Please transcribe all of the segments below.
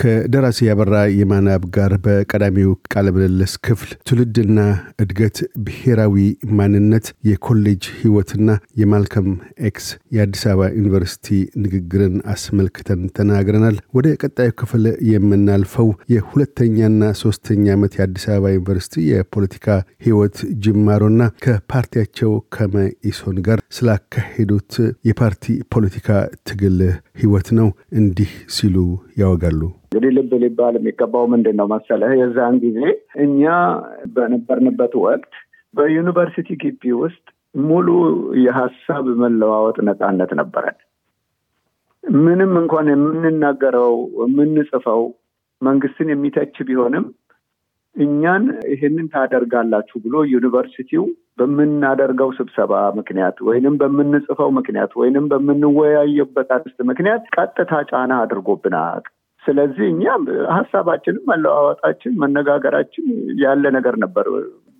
ከደራሲ አበራ የማነአብ ጋር በቀዳሚው ቃለ ምልልስ ክፍል ትውልድና እድገት፣ ብሔራዊ ማንነት፣ የኮሌጅ ህይወትና የማልከም ኤክስ የአዲስ አበባ ዩኒቨርሲቲ ንግግርን አስመልክተን ተናግረናል። ወደ ቀጣዩ ክፍል የምናልፈው የሁለተኛና ሶስተኛ ዓመት የአዲስ አበባ ዩኒቨርሲቲ የፖለቲካ ህይወት ጅማሮና ከፓርቲያቸው ከመኢሶን ጋር ስላካሄዱት የፓርቲ ፖለቲካ ትግል ህይወት ነው። እንዲህ ሲሉ ያወጋሉ። እንግዲህ ልብ ሊባል የሚገባው ምንድን ነው መሰለህ፣ የዛን ጊዜ እኛ በነበርንበት ወቅት በዩኒቨርሲቲ ግቢ ውስጥ ሙሉ የሀሳብ መለዋወጥ ነፃነት ነበረን። ምንም እንኳን የምንናገረው የምንጽፈው መንግስትን የሚተች ቢሆንም እኛን ይህንን ታደርጋላችሁ ብሎ ዩኒቨርሲቲው በምናደርገው ስብሰባ ምክንያት ወይንም በምንጽፈው ምክንያት ወይንም በምንወያየበት አርዕስት ምክንያት ቀጥታ ጫና አድርጎብናል። ስለዚህ እኛም ሀሳባችንም መለዋወጣችን መነጋገራችን ያለ ነገር ነበር።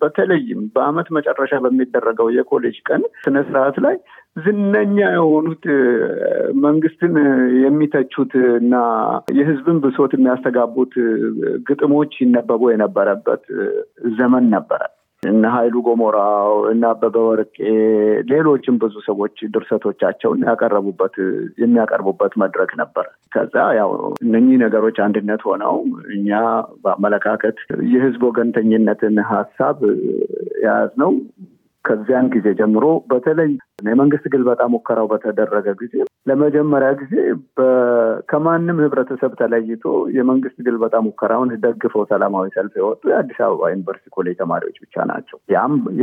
በተለይም በአመት መጨረሻ በሚደረገው የኮሌጅ ቀን ስነስርዓት ላይ ዝነኛ የሆኑት መንግስትን የሚተቹት እና የህዝብን ብሶት የሚያስተጋቡት ግጥሞች ይነበቡ የነበረበት ዘመን ነበረ። እነ ሀይሉ ጎሞራው እና አበበ ወርቄ ሌሎችም ብዙ ሰዎች ድርሰቶቻቸውን ያቀረቡበት የሚያቀርቡበት መድረክ ነበር። ከዛ ያው እነኚህ ነገሮች አንድነት ሆነው እኛ በአመለካከት የህዝብ ወገንተኝነትን ሀሳብ የያዝነው ከዚያን ጊዜ ጀምሮ በተለይ የመንግስት ግልበጣ ሙከራው በተደረገ ጊዜ ለመጀመሪያ ጊዜ ከማንም ህብረተሰብ ተለይቶ የመንግስት ግልበጣ ሙከራውን ደግፈው ሰላማዊ ሰልፍ የወጡ የአዲስ አበባ ዩኒቨርሲቲ ኮሌጅ ተማሪዎች ብቻ ናቸው።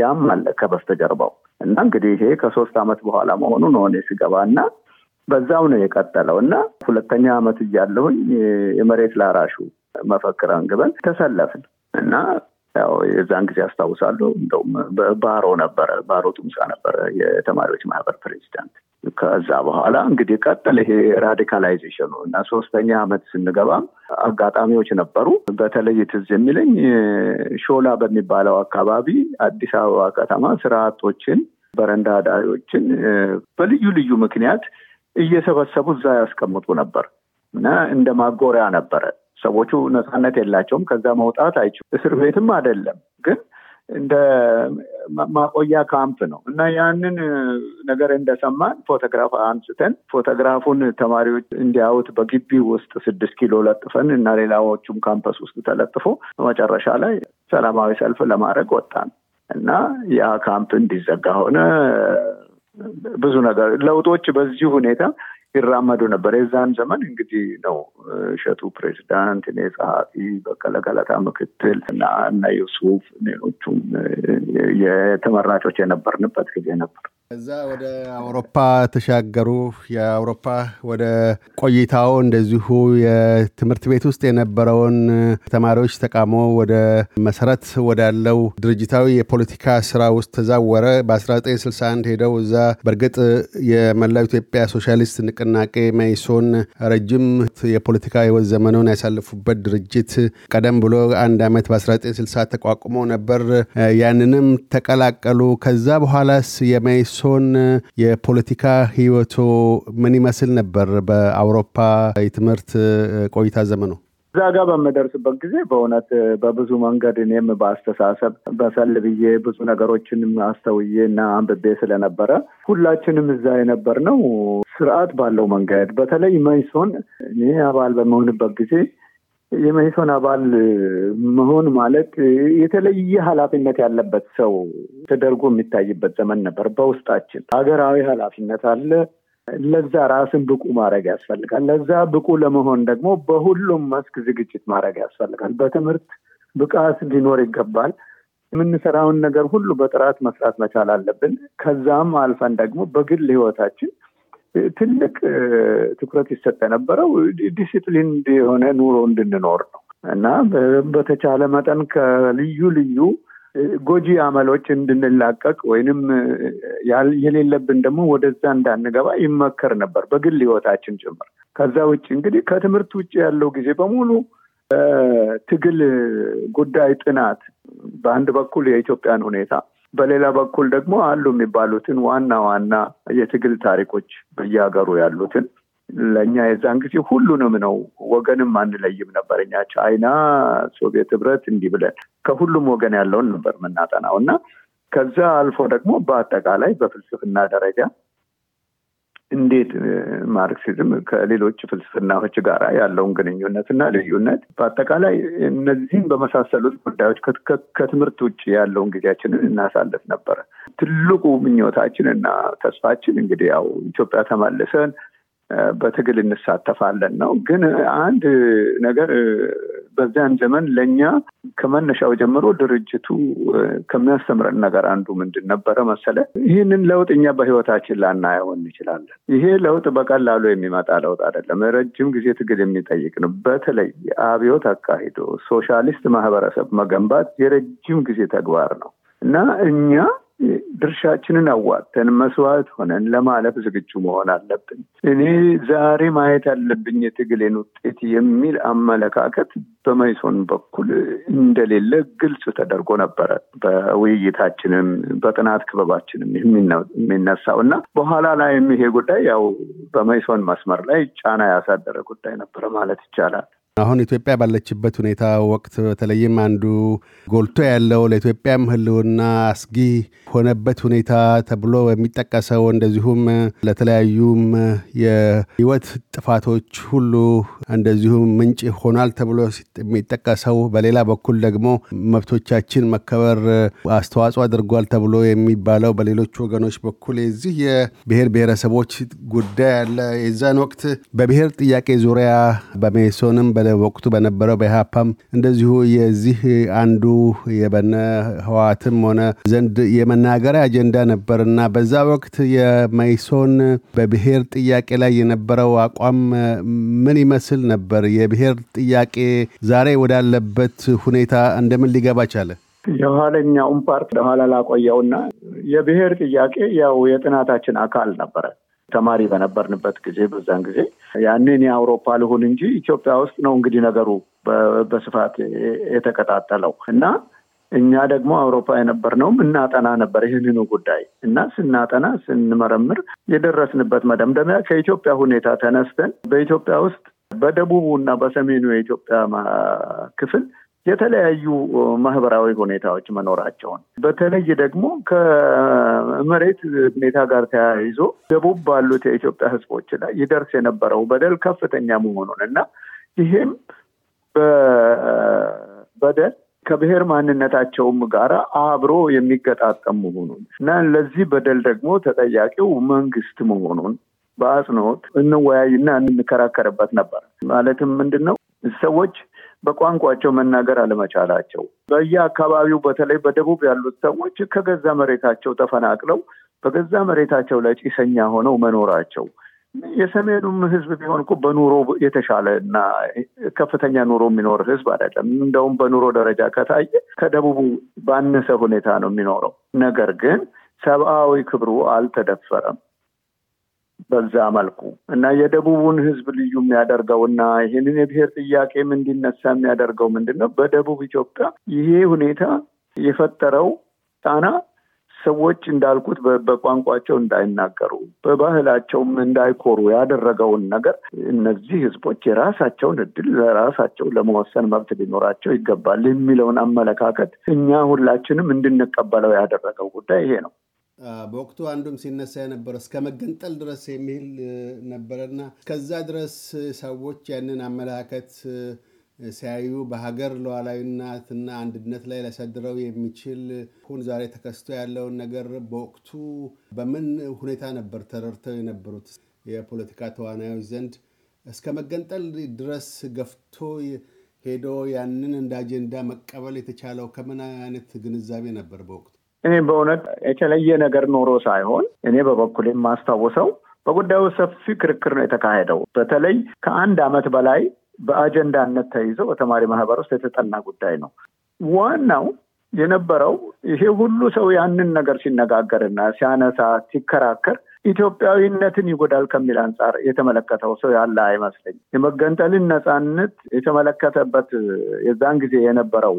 ያም አለ ከበስተጀርባው እና እንግዲህ ይሄ ከሶስት ዓመት በኋላ መሆኑ ነው እኔ ስገባ እና በዛው ነው የቀጠለው እና ሁለተኛ ዓመት እያለሁኝ የመሬት ላራሹ መፈክር አንግበን ተሰለፍን እና ያው የዛን ጊዜ አስታውሳለሁ። እንደውም ባሮ ነበረ፣ ባሮ ጡምሳ ነበረ የተማሪዎች ማህበር ፕሬዚዳንት። ከዛ በኋላ እንግዲህ ቀጠል ይሄ ራዲካላይዜሽኑ እና ሶስተኛ ዓመት ስንገባም አጋጣሚዎች ነበሩ። በተለይ ትዝ የሚለኝ ሾላ በሚባለው አካባቢ አዲስ አበባ ከተማ ስራ አጦችን፣ በረንዳ ዳሪዎችን በልዩ ልዩ ምክንያት እየሰበሰቡ እዛ ያስቀምጡ ነበር እና እንደ ማጎሪያ ነበረ። ሰዎቹ ነፃነት የላቸውም። ከዛ መውጣት አይችሉም። እስር ቤትም አይደለም ግን እንደ ማቆያ ካምፕ ነው እና ያንን ነገር እንደሰማን ፎቶግራፍ አንስተን ፎቶግራፉን ተማሪዎች እንዲያዩት በግቢ ውስጥ ስድስት ኪሎ ለጥፈን እና ሌላዎቹም ካምፐስ ውስጥ ተለጥፎ መጨረሻ ላይ ሰላማዊ ሰልፍ ለማድረግ ወጣን እና ያ ካምፕ እንዲዘጋ ሆነ። ብዙ ነገር ለውጦች በዚህ ሁኔታ ይራመዱ ነበር። የዛን ዘመን እንግዲህ ነው እሸቱ ፕሬዚዳንት፣ እኔ ጸሐፊ፣ በቀለ ገለታ ምክትል እና እነ ዩሱፍ ሌሎቹም የተመራጮች የነበርንበት ጊዜ ነበር። እዛ ወደ አውሮፓ ተሻገሩ። የአውሮፓ ወደ ቆይታው እንደዚሁ የትምህርት ቤት ውስጥ የነበረውን ተማሪዎች ተቃውሞ ወደ መሰረት ወዳለው ድርጅታዊ የፖለቲካ ስራ ውስጥ ተዛወረ። በ1961 ሄደው እዛ በእርግጥ የመላው ኢትዮጵያ ሶሻሊስት ንቅናቄ መኢሶን ረጅም የፖለቲካ ህይወት ዘመኑን ያሳለፉበት ድርጅት ቀደም ብሎ አንድ ዓመት በ1960 ተቋቁሞ ነበር። ያንንም ተቀላቀሉ። ከዛ በኋላስ የመኢሶን የፖለቲካ ህይወቶ ምን ይመስል ነበር? በአውሮፓ የትምህርት ቆይታ ዘመኑ እዛ ጋር በምደርስበት ጊዜ በእውነት በብዙ መንገድ እኔም በአስተሳሰብ በሰል ብዬ ብዙ ነገሮችንም አስተውዬ እና አንብቤ ስለነበረ ሁላችንም እዛ የነበርነው ስርዓት ባለው መንገድ በተለይ መኢሶን እኔ አባል በመሆንበት ጊዜ የመኢሶን አባል መሆን ማለት የተለየ ኃላፊነት ያለበት ሰው ተደርጎ የሚታይበት ዘመን ነበር። በውስጣችን ሀገራዊ ኃላፊነት አለ። ለዛ ራስን ብቁ ማድረግ ያስፈልጋል። ለዛ ብቁ ለመሆን ደግሞ በሁሉም መስክ ዝግጅት ማድረግ ያስፈልጋል። በትምህርት ብቃት ሊኖር ይገባል። የምንሰራውን ነገር ሁሉ በጥራት መስራት መቻል አለብን። ከዛም አልፈን ደግሞ በግል ህይወታችን ትልቅ ትኩረት ይሰጥ የነበረው ዲሲፕሊን የሆነ ኑሮ እንድንኖር ነው እና በተቻለ መጠን ከልዩ ልዩ ጎጂ አመሎች እንድንላቀቅ ወይንም የሌለብን ደግሞ ወደዛ እንዳንገባ ይመከር ነበር በግል ህይወታችን ጭምር። ከዛ ውጭ እንግዲህ ከትምህርት ውጭ ያለው ጊዜ በሙሉ ትግል ጉዳይ ጥናት በአንድ በኩል የኢትዮጵያን ሁኔታ በሌላ በኩል ደግሞ አሉ የሚባሉትን ዋና ዋና የትግል ታሪኮች በየሀገሩ ያሉትን ለእኛ የዛን ጊዜ ሁሉንም ነው ወገንም አንለይም ነበር። እኛ ቻይና፣ ሶቪየት ህብረት እንዲህ ብለን ከሁሉም ወገን ያለውን ነበር የምናጠናው እና ከዛ አልፎ ደግሞ በአጠቃላይ በፍልስፍና ደረጃ እንዴት ማርክሲዝም ከሌሎች ፍልስፍናዎች ጋር ያለውን ግንኙነት እና ልዩነት በአጠቃላይ እነዚህም በመሳሰሉት ጉዳዮች ከትምህርት ውጭ ያለውን ጊዜያችንን እናሳልፍ ነበረ። ትልቁ ምኞታችን እና ተስፋችን እንግዲህ ያው ኢትዮጵያ ተመልሰን በትግል እንሳተፋለን ነው። ግን አንድ ነገር በዚያን ዘመን ለእኛ ከመነሻው ጀምሮ ድርጅቱ ከሚያስተምረን ነገር አንዱ ምንድን ነበረ መሰለ? ይህንን ለውጥ እኛ በህይወታችን ላናየው እንችላለን። ይሄ ለውጥ በቀላሉ የሚመጣ ለውጥ አይደለም። ረጅም ጊዜ ትግል የሚጠይቅ ነው። በተለይ አብዮት አካሂዶ ሶሻሊስት ማህበረሰብ መገንባት የረጅም ጊዜ ተግባር ነው እና እኛ ድርሻችንን አዋጥተን መስዋዕት ሆነን ለማለፍ ዝግጁ መሆን አለብን። እኔ ዛሬ ማየት ያለብኝ የትግሌን ውጤት የሚል አመለካከት በመይሶን በኩል እንደሌለ ግልጽ ተደርጎ ነበረ። በውይይታችንም በጥናት ክበባችንም የሚነሳው እና በኋላ ላይ ይሄ ጉዳይ ያው በመይሶን መስመር ላይ ጫና ያሳደረ ጉዳይ ነበረ ማለት ይቻላል። አሁን ኢትዮጵያ ባለችበት ሁኔታ ወቅት በተለይም አንዱ ጎልቶ ያለው ለኢትዮጵያም ሕልውና አስጊ ሆነበት ሁኔታ ተብሎ የሚጠቀሰው እንደዚሁም ለተለያዩም የሕይወት ጥፋቶች ሁሉ እንደዚሁም ምንጭ ሆኗል ተብሎ የሚጠቀሰው በሌላ በኩል ደግሞ መብቶቻችን መከበር አስተዋጽኦ አድርጓል ተብሎ የሚባለው በሌሎች ወገኖች በኩል የዚህ የብሔር ብሔረሰቦች ጉዳይ አለ። የዛን ወቅት በብሔር ጥያቄ ዙሪያ በሜሶንም ወቅቱ በነበረው በኢህአፓም እንደዚሁ የዚህ አንዱ በእነ ህወሓትም ሆነ ዘንድ የመናገሪያ አጀንዳ ነበር እና በዛ ወቅት የመኢሶን በብሔር ጥያቄ ላይ የነበረው አቋም ምን ይመስል ነበር? የብሔር ጥያቄ ዛሬ ወዳለበት ሁኔታ እንደምን ሊገባ ቻለ? የኋለኛውን part ለኋላ ላቆየውና የብሔር ጥያቄ ያው የጥናታችን አካል ነበረ። ተማሪ በነበርንበት ጊዜ በዛን ጊዜ ያንን የአውሮፓ ልሁን እንጂ ኢትዮጵያ ውስጥ ነው እንግዲህ ነገሩ በስፋት የተቀጣጠለው እና እኛ ደግሞ አውሮፓ የነበርነውም እናጠና ነበር ይህንኑ ጉዳይ እና ስናጠና ስንመረምር የደረስንበት መደምደሚያ ከኢትዮጵያ ሁኔታ ተነስተን በኢትዮጵያ ውስጥ በደቡቡ እና በሰሜኑ የኢትዮጵያ ክፍል የተለያዩ ማህበራዊ ሁኔታዎች መኖራቸውን በተለይ ደግሞ ከመሬት ሁኔታ ጋር ተያይዞ ደቡብ ባሉት የኢትዮጵያ ሕዝቦች ላይ ይደርስ የነበረው በደል ከፍተኛ መሆኑን እና ይሄም በደል ከብሔር ማንነታቸውም ጋር አብሮ የሚገጣጠም መሆኑን እና ለዚህ በደል ደግሞ ተጠያቂው መንግስት መሆኑን በአጽንኦት እንወያይና እንከራከርበት ነበር። ማለትም ምንድን ነው ሰዎች በቋንቋቸው መናገር አለመቻላቸው፣ በየአካባቢው በተለይ በደቡብ ያሉት ሰዎች ከገዛ መሬታቸው ተፈናቅለው በገዛ መሬታቸው ላይ ጭሰኛ ሆነው መኖራቸው የሰሜኑም ህዝብ ቢሆን እኮ በኑሮ የተሻለ እና ከፍተኛ ኑሮ የሚኖር ህዝብ አይደለም። እንደውም በኑሮ ደረጃ ከታየ ከደቡቡ ባነሰ ሁኔታ ነው የሚኖረው። ነገር ግን ሰብአዊ ክብሩ አልተደፈረም በዛ መልኩ እና የደቡቡን ህዝብ ልዩ የሚያደርገው እና ይህንን የብሔር ጥያቄም እንዲነሳ የሚያደርገው ምንድን ነው? በደቡብ ኢትዮጵያ ይሄ ሁኔታ የፈጠረው ጫና ሰዎች እንዳልኩት በቋንቋቸው እንዳይናገሩ በባህላቸውም እንዳይኮሩ ያደረገውን ነገር እነዚህ ህዝቦች የራሳቸውን እድል ለራሳቸው ለመወሰን መብት ሊኖራቸው ይገባል የሚለውን አመለካከት እኛ ሁላችንም እንድንቀበለው ያደረገው ጉዳይ ይሄ ነው። በወቅቱ አንዱም ሲነሳ የነበረ እስከ መገንጠል ድረስ የሚል ነበረና ከዛ ድረስ ሰዎች ያንን አመለካከት ሲያዩ በሀገር ሉዓላዊነትና አንድነት ላይ ሊያሳድረው የሚችል ሁን ዛሬ ተከስቶ ያለውን ነገር በወቅቱ በምን ሁኔታ ነበር ተረድተው የነበሩት የፖለቲካ ተዋናዮች ዘንድ እስከ መገንጠል ድረስ ገፍቶ ሄዶ ያንን እንደ አጀንዳ መቀበል የተቻለው ከምን አይነት ግንዛቤ ነበር በወቅቱ? እኔ በእውነት የተለየ ነገር ኖሮ ሳይሆን እኔ በበኩል የማስታውሰው በጉዳዩ ሰፊ ክርክር ነው የተካሄደው። በተለይ ከአንድ ዓመት በላይ በአጀንዳነት ተይዞ በተማሪ ማህበር ውስጥ የተጠና ጉዳይ ነው። ዋናው የነበረው ይሄ ሁሉ ሰው ያንን ነገር ሲነጋገርና ሲያነሳ ሲከራከር ኢትዮጵያዊነትን ይጎዳል ከሚል አንጻር የተመለከተው ሰው ያለ አይመስለኝ። የመገንጠልን ነፃነት የተመለከተበት የዛን ጊዜ የነበረው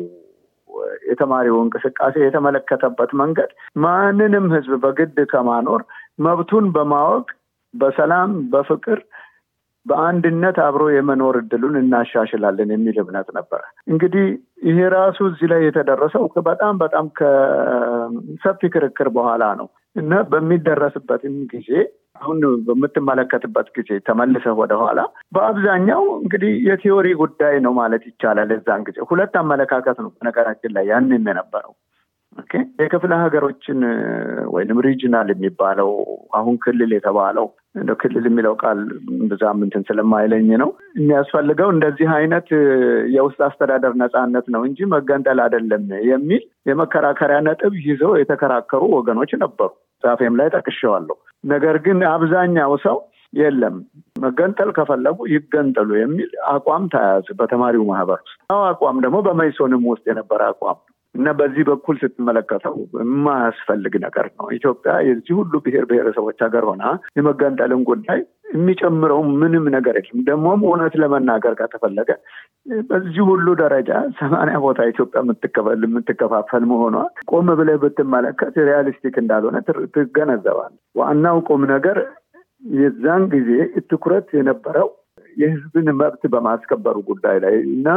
የተማሪው እንቅስቃሴ የተመለከተበት መንገድ ማንንም ህዝብ በግድ ከማኖር መብቱን በማወቅ በሰላም በፍቅር በአንድነት አብሮ የመኖር እድሉን እናሻሽላለን የሚል እምነት ነበረ። እንግዲህ ይሄ ራሱ እዚህ ላይ የተደረሰው በጣም በጣም ከሰፊ ክርክር በኋላ ነው እና በሚደረስበትም ጊዜ አሁን በምትመለከትበት ጊዜ ተመልሰህ ወደኋላ በአብዛኛው እንግዲህ የቲዮሪ ጉዳይ ነው ማለት ይቻላል። እዛን ጊዜ ሁለት አመለካከት ነው በነገራችን ላይ ያንም የነበረው የክፍለ ሀገሮችን ወይም ሪጅናል የሚባለው አሁን ክልል የተባለው እንደ ክልል የሚለው ቃል ብዛም እንትን ስለማይለኝ ነው የሚያስፈልገው እንደዚህ አይነት የውስጥ አስተዳደር ነፃነት ነው እንጂ መገንጠል አይደለም የሚል የመከራከሪያ ነጥብ ይዘው የተከራከሩ ወገኖች ነበሩ። ጻፌም ላይ ጠቅሼዋለሁ። ነገር ግን አብዛኛው ሰው የለም መገንጠል ከፈለጉ ይገንጠሉ የሚል አቋም ተያያዘ በተማሪው ማህበር ውስጥ። አቋም ደግሞ በመይሶንም ውስጥ የነበረ አቋም እና በዚህ በኩል ስትመለከተው የማያስፈልግ ነገር ነው። ኢትዮጵያ የዚህ ሁሉ ብሔር ብሔረሰቦች ሀገር ሆና የመገንጠልን ጉዳይ የሚጨምረው ምንም ነገር የለም። ደግሞም እውነት ለመናገር ከተፈለገ በዚህ ሁሉ ደረጃ ሰማንያ ቦታ ኢትዮጵያ የምትከፋፈል መሆኗ ቆም ብለህ ብትመለከት realistic እንዳልሆነ ትገነዘባል። ዋናው ቁም ነገር የዛን ጊዜ ትኩረት የነበረው የህዝብን መብት በማስከበሩ ጉዳይ ላይ እና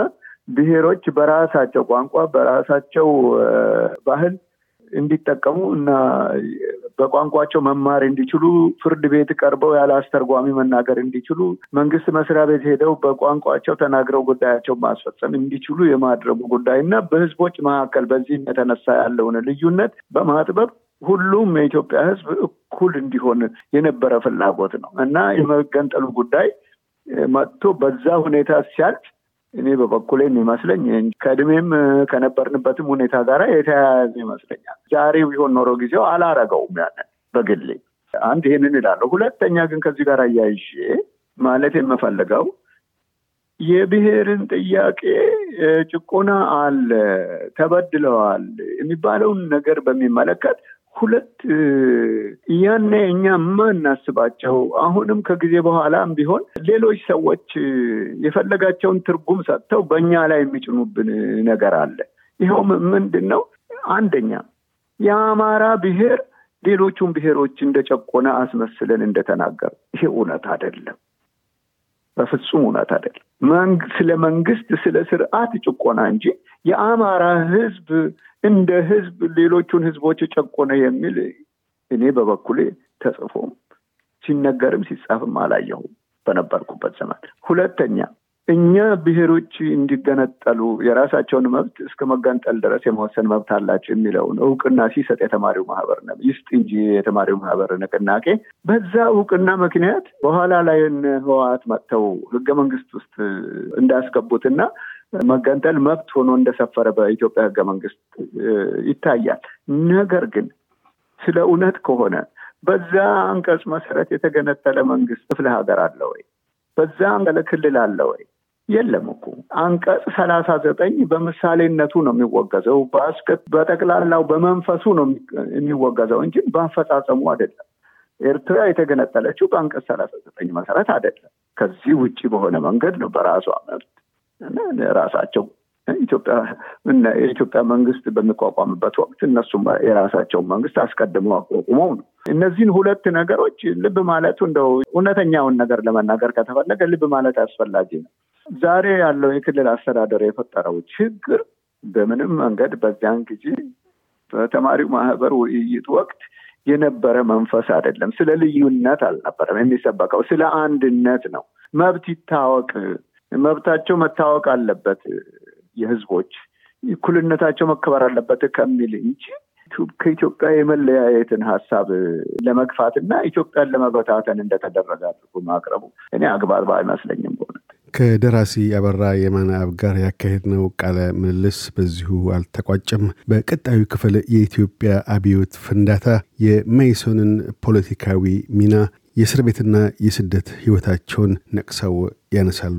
ብሔሮች በራሳቸው ቋንቋ በራሳቸው ባህል እንዲጠቀሙ እና በቋንቋቸው መማር እንዲችሉ ፍርድ ቤት ቀርበው ያለ አስተርጓሚ መናገር እንዲችሉ መንግስት መስሪያ ቤት ሄደው በቋንቋቸው ተናግረው ጉዳያቸው ማስፈጸም እንዲችሉ የማድረጉ ጉዳይ እና በህዝቦች መካከል በዚህም የተነሳ ያለውን ልዩነት በማጥበብ ሁሉም የኢትዮጵያ ህዝብ እኩል እንዲሆን የነበረ ፍላጎት ነው እና የመገንጠሉ ጉዳይ መጥቶ በዛ ሁኔታ ሲያልፍ እኔ በበኩሌ የሚመስለኝ ከእድሜም ከነበርንበትም ሁኔታ ጋር የተያያዘ ይመስለኛል። ዛሬ ቢሆን ኖሮ ጊዜው አላረገውም ያንን በግሌ አንድ ይህንን እላለሁ። ሁለተኛ ግን ከዚህ ጋር አያይዤ ማለት የምፈልገው የብሔርን ጥያቄ ጭቆና አለ፣ ተበድለዋል የሚባለውን ነገር በሚመለከት ሁለት ያኔ እኛ የማናስባቸው አሁንም ከጊዜ በኋላም ቢሆን ሌሎች ሰዎች የፈለጋቸውን ትርጉም ሰጥተው በእኛ ላይ የሚጭኑብን ነገር አለ። ይኸውም ምንድን ነው? አንደኛ የአማራ ብሔር ሌሎቹን ብሔሮች እንደጨቆነ አስመስለን እንደተናገር፣ ይሄ እውነት አይደለም። በፍጹም እውነት አይደለም። ስለ መንግስት ስለ ስርዓት ጭቆና እንጂ የአማራ ህዝብ እንደ ህዝብ ሌሎቹን ህዝቦች ጨቆነ የሚል እኔ በበኩሌ ተጽፎም ሲነገርም ሲጻፍም አላየሁም በነበርኩበት ዘመን። ሁለተኛ እኛ ብሔሮች እንዲገነጠሉ የራሳቸውን መብት እስከ መገንጠል ድረስ የመወሰን መብት አላቸው የሚለውን እውቅና ሲሰጥ የተማሪው ማህበር ነው ይስጥ እንጂ የተማሪው ማህበር ንቅናቄ በዛ እውቅና ምክንያት በኋላ ላይ ህወሓት መጥተው ህገ መንግስት ውስጥ እንዳስገቡትና መገንጠል መብት ሆኖ እንደሰፈረ በኢትዮጵያ ህገ መንግስት ይታያል። ነገር ግን ስለ እውነት ከሆነ በዛ አንቀጽ መሰረት የተገነጠለ መንግስት ክፍለ ሀገር አለ ወይ? በዛ አንቀለ ክልል አለ ወይ? የለም እኮ አንቀጽ ሰላሳ ዘጠኝ በምሳሌነቱ ነው የሚወገዘው። በአስከት በጠቅላላው በመንፈሱ ነው የሚወገዘው እንጂ በአፈጻጸሙ አይደለም። ኤርትራ የተገነጠለችው በአንቀጽ ሰላሳ ዘጠኝ መሰረት አይደለም። ከዚህ ውጭ በሆነ መንገድ ነው በራሷ መብት ራሳቸው ኢትዮጵያ የኢትዮጵያ መንግስት በሚቋቋምበት ወቅት እነሱም የራሳቸውን መንግስት አስቀድመው አቋቁመው ነው። እነዚህን ሁለት ነገሮች ልብ ማለቱ እንደው እውነተኛውን ነገር ለመናገር ከተፈለገ ልብ ማለት አስፈላጊ ነው። ዛሬ ያለው የክልል አስተዳደር የፈጠረው ችግር በምንም መንገድ በዚያን ጊዜ በተማሪው ማህበር ውይይት ወቅት የነበረ መንፈስ አይደለም። ስለ ልዩነት አልነበረም የሚሰበከው፣ ስለ አንድነት ነው። መብት ይታወቅ መብታቸው መታወቅ አለበት፣ የህዝቦች እኩልነታቸው መከበር አለበት ከሚል እንጂ ከኢትዮጵያ የመለያየትን ሀሳብ ለመግፋት እና ኢትዮጵያን ለመበታተን እንደተደረገ አድርጎ ማቅረቡ እኔ አግባብ አይመስለኝም። በሆነ ከደራሲ አበራ የማነ አብ ጋር ያካሄድነው ቃለ ምልልስ በዚሁ አልተቋጨም። በቀጣዩ ክፍል የኢትዮጵያ አብዮት ፍንዳታ፣ የሜይሶንን ፖለቲካዊ ሚና፣ የእስር ቤትና የስደት ህይወታቸውን ነቅሰው ያነሳሉ።